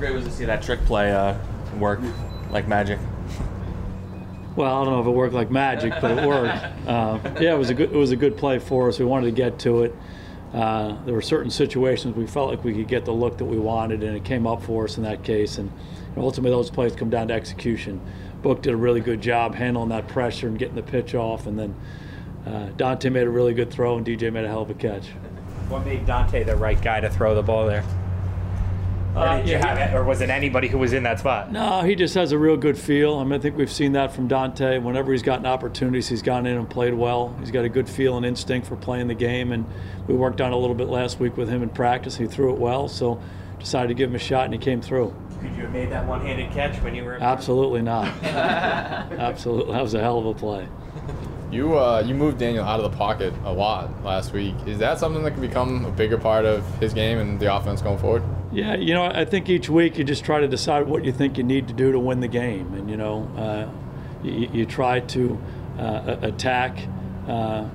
great was to see that trick play uh, work like magic? Well, I don't know if it worked like magic, but it worked. Uh, yeah, it was a good it was a good play for us. We wanted to get to it. Uh, there were certain situations we felt like we could get the look that we wanted, and it came up for us in that case. And ultimately, those plays come down to execution. Book did a really good job handling that pressure and getting the pitch off, and then uh, Dante made a really good throw, and DJ made a hell of a catch. What made Dante the right guy to throw the ball there? Or, Uh, did you yeah, have it, or was it anybody who was in that spot? No, he just has a real good feel. I mean, I think we've seen that from Dante. Whenever he's gotten opportunities, he's gone in and played well. He's got a good feel and instinct for playing the game, and we worked on it a little bit last week with him in practice. He threw it well, so decided to give him a shot, and he came through. Could you have made that one-handed catch when you were? Absolutely not. Absolutely, that was a hell of a play. You uh, you moved Daniel out of the pocket a lot last week. Is that something that can become a bigger part of his game and the offense going forward? Yeah, you know, I think each week you just try to decide what you think you need to do to win the game, and you know, uh, you, you try to uh, attack, uh,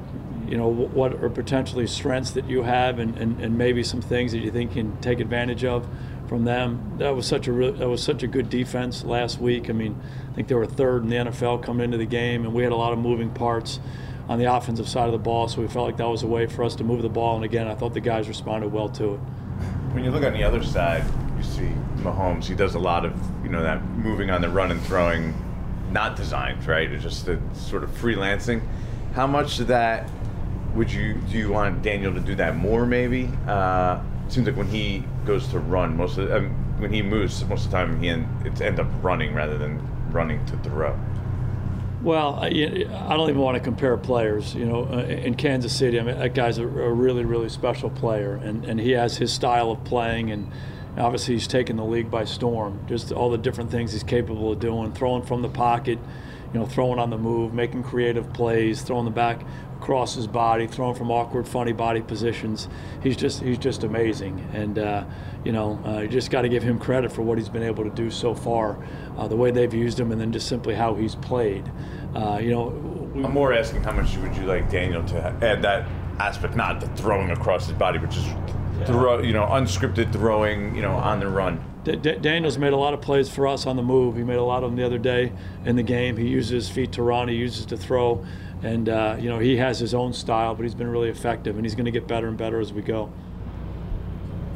you know, what are potentially strengths that you have, and, and, and maybe some things that you think you can take advantage of from them. That was such a real, that was such a good defense last week. I mean, I think they were third in the NFL coming into the game, and we had a lot of moving parts on the offensive side of the ball, so we felt like that was a way for us to move the ball. And again, I thought the guys responded well to it. When you look on the other side, you see Mahomes. He does a lot of you know that moving on the run and throwing, not designed right. It's just the sort of freelancing. How much of that would you do you want Daniel to do that more? Maybe. Uh, seems like when he goes to run, most of the, um, when he moves, most of the time he end, ends up running rather than running to throw. Well, I, I don't even want to compare players. You know, uh, in Kansas City, I mean, that guy's a, a really, really special player, and, and he has his style of playing, and obviously he's taken the league by storm. Just all the different things he's capable of doing, throwing from the pocket, you know, throwing on the move, making creative plays, throwing the back across his body, throwing from awkward, funny body positions. He's just he's just amazing, and uh, you know, uh, you just got to give him credit for what he's been able to do so far, uh, the way they've used him, and then just simply how he's played. Uh, you know, we, I'm more asking how much would you like Daniel to add that aspect, not the throwing across his body, but just throw, you know, unscripted throwing, you know, on the run. D- D- Daniel's made a lot of plays for us on the move. He made a lot of them the other day in the game. He uses his feet to run. He uses to throw, and uh, you know he has his own style, but he's been really effective, and he's going to get better and better as we go.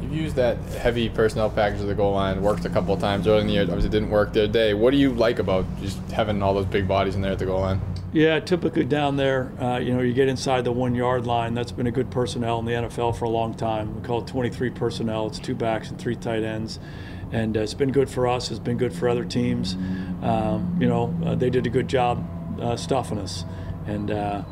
You've used that heavy personnel package at the goal line. Worked a couple of times early in the year. Obviously, it didn't work the other day. What do you like about just having all those big bodies in there at the goal line? Yeah, typically down there, uh, you know, you get inside the one yard line. That's been a good personnel in the NFL for a long time. We call it 23 personnel. It's two backs and three tight ends. And uh, it's been good for us. It's been good for other teams. Um, you know, uh, they did a good job uh, stuffing us. And, uh,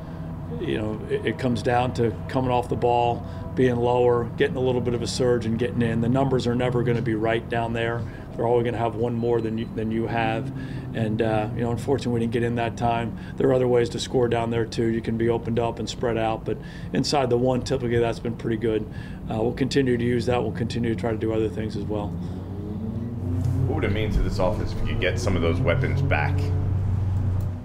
you know, it, it comes down to coming off the ball, being lower, getting a little bit of a surge and getting in. The numbers are never going to be right down there. They're always going to have one more than you, than you have. And, uh, you know, unfortunately, we didn't get in that time. There are other ways to score down there, too. You can be opened up and spread out. But inside the one, typically, that's been pretty good. Uh, we'll continue to use that. We'll continue to try to do other things as well. Would it mean to this office if you could get some of those weapons back?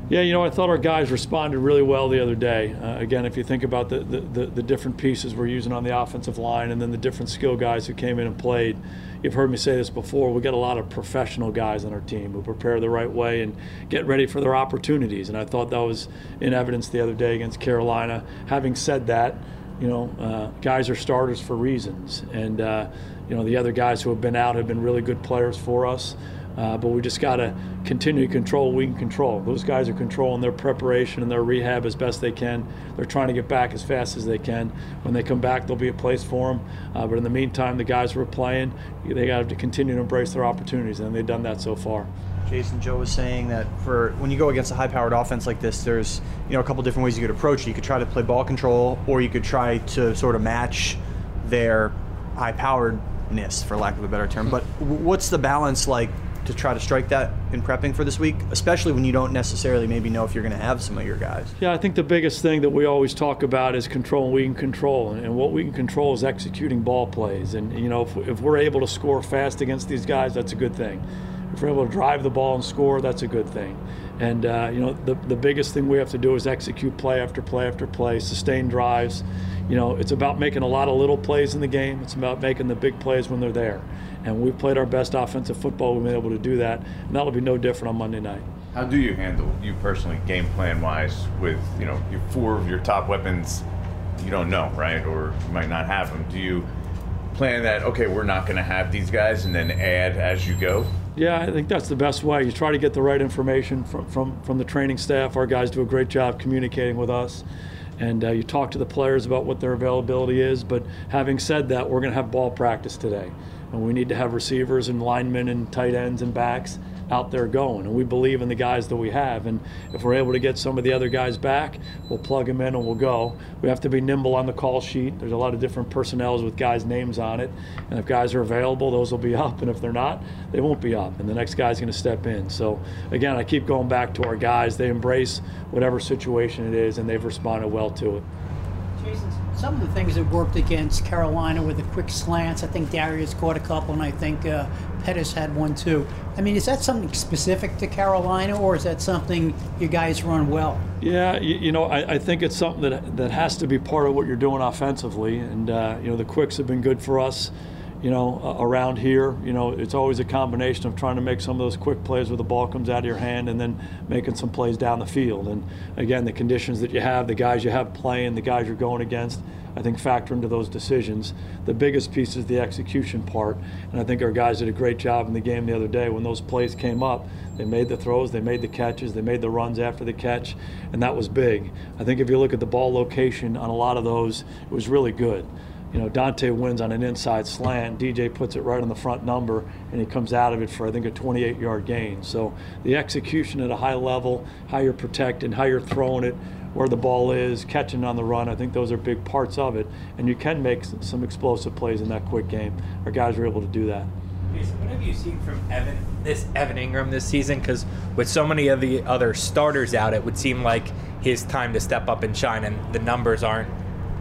Yeah, you know, I thought our guys responded really well the other day. Uh, again, if you think about the, the, the, the different pieces we're using on the offensive line and then the different skill guys who came in and played, you've heard me say this before. We got a lot of professional guys on our team who prepare the right way and get ready for their opportunities. And I thought that was in evidence the other day against Carolina. Having said that, you know, uh, guys are starters for reasons. And, uh, you know, the other guys who have been out have been really good players for us. Uh, but we just got to continue to control what we can control. Those guys are controlling their preparation and their rehab as best they can. They're trying to get back as fast as they can. When they come back, there'll be a place for them. Uh, but in the meantime, the guys who are playing, they got to continue to embrace their opportunities, and they've done that so far. Jason Joe was saying that for when you go against a high-powered offense like this, there's you know a couple different ways you could approach it. You could try to play ball control, or you could try to sort of match their for lack of a better term. Hmm. But w- what's the balance like to try to strike that in prepping for this week, especially when you don't necessarily maybe know if you're going to have some of your guys? Yeah, I think the biggest thing that we always talk about is control we can control. And, and what we can control is executing ball plays. And, you know, if, if we're able to score fast against these guys, that's a good thing. If we're able to drive the ball and score, that's a good thing. And uh, you know, the the biggest thing we have to do is execute play after play after play, sustain drives. You know, it's about making a lot of little plays in the game. It's about making the big plays when they're there. And we've played our best offensive football. We've been able to do that, and that'll be no different on Monday night. How do you handle you personally, game plan wise, with you know your four of your top weapons? You don't know, right? Or you might not have them. Do you plan that? Okay, we're not going to have these guys, and then add as you go. Yeah, I think that's the best way. You try to get the right information from, from, from the training staff. Our guys do a great job communicating with us. And uh, you talk to the players about what their availability is. But having said that, we're going to have ball practice today. And we need to have receivers and linemen and tight ends and backs out there going. And we believe in the guys that we have. And if we're able to get some of the other guys back, we'll plug them in and we'll go. We have to be nimble on the call sheet. There's a lot of different personnels with guys' names on it. And if guys are available, those will be up. And if they're not, they won't be up. And the next guy's going to step in. So again, I keep going back to our guys. They embrace whatever situation it is and they've responded well to it. Jason, some of the things that worked against Carolina with the quick slants, I think Darius caught a couple, and I think uh, Pettis had one too. I mean, is that something specific to Carolina, or is that something you guys run well? Yeah, you, you know, I, I, think it's something that that has to be part of what you're doing offensively, and uh, you know, the quicks have been good for us you know, around here, you know, it's always a combination of trying to make some of those quick plays where the ball comes out of your hand and then making some plays down the field. And again, the conditions that you have, the guys you have playing, the guys you're going against, I think factor into those decisions. The biggest piece is the execution part. And I think our guys did a great job in the game the other day. When those plays came up, they made the throws, they made the catches, they made the runs after the catch, and that was big. I think if you look at the ball location on a lot of those, it was really good you know, Dante wins on an inside slant. DJ puts it right on the front number, and he comes out of it for I think a 28-yard gain. So the execution at a high level, how you're protecting, how you're throwing it, where the ball is, catching on the run. I think those are big parts of it, and you can make some explosive plays in that quick game. Our guys are able to do that. What have you seen from Evan, this Evan Engram this season? Because with so many of the other starters out, it would seem like his time to step up and shine, and the numbers aren't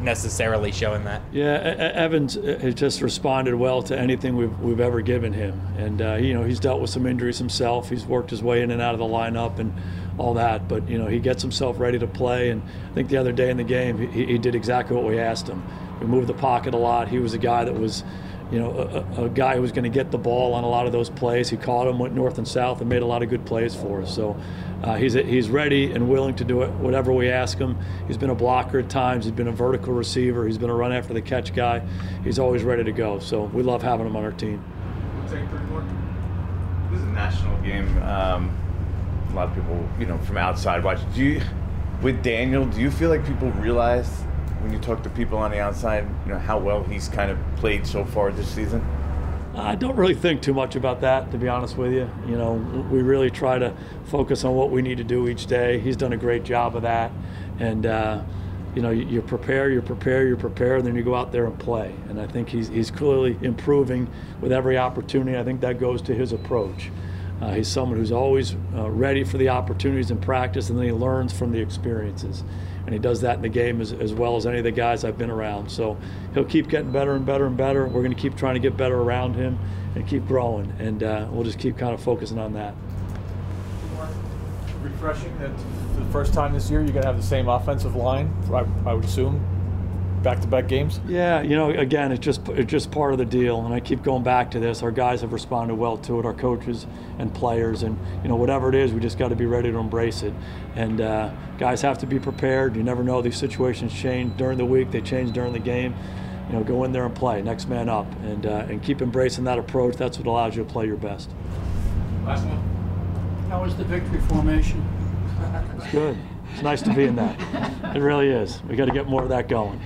necessarily showing that. Yeah, Evans uh, has just responded well to anything we've, we've ever given him, and uh, you know he's dealt with some injuries himself. He's worked his way in and out of the lineup and all that, but you know he gets himself ready to play. And I think the other day in the game, he, he did exactly what we asked him. We moved the pocket a lot. He was a guy that was you know, a, a, guy who was going to get the ball on a lot of those plays. He caught him, went north and south, and made a lot of good plays for us. So uh, he's he's ready and willing to do it whatever we ask him. He's been a blocker at times. He's been a vertical receiver. He's been a run after the catch guy. He's always ready to go. So we love having him on our team. Take three more. This is a national game. Um, a lot of people, you know, from outside watch. Do you, with Daniel, do you feel like people realize when you talk to people on the outside, you know, how well he's kind of played so far this season? I don't really think too much about that, to be honest with you. You know, we really try to focus on what we need to do each day. He's done a great job of that, and uh, you know, you, you prepare, you prepare, you prepare, and then you go out there and play. And I think he's he's clearly improving with every opportunity. I think that goes to his approach. Uh, he's someone who's always uh, ready for the opportunities in practice, and then he learns from the experiences. And he does that in the game as, as well as any of the guys I've been around. So he'll keep getting better and better and better. We're going to keep trying to get better around him and keep growing. And uh, we'll just keep kind of focusing on that. Refreshing that for the first time this year, you're going to have the same offensive line, I, I would assume, back-to-back games? Yeah, you know, again, it's just it's just part of the deal, and I keep going back to this. Our guys have responded well to it, our coaches and players, and you know, whatever it is, we just got to be ready to embrace it. And uh, guys have to be prepared. You never know; these situations change during the week. They change during the game. You know, go in there and play, next man up, and uh, and keep embracing that approach. That's what allows you to play your best. Last one. How was the victory formation? It's good. It's nice to be in that. It really is. We got to get more of that going.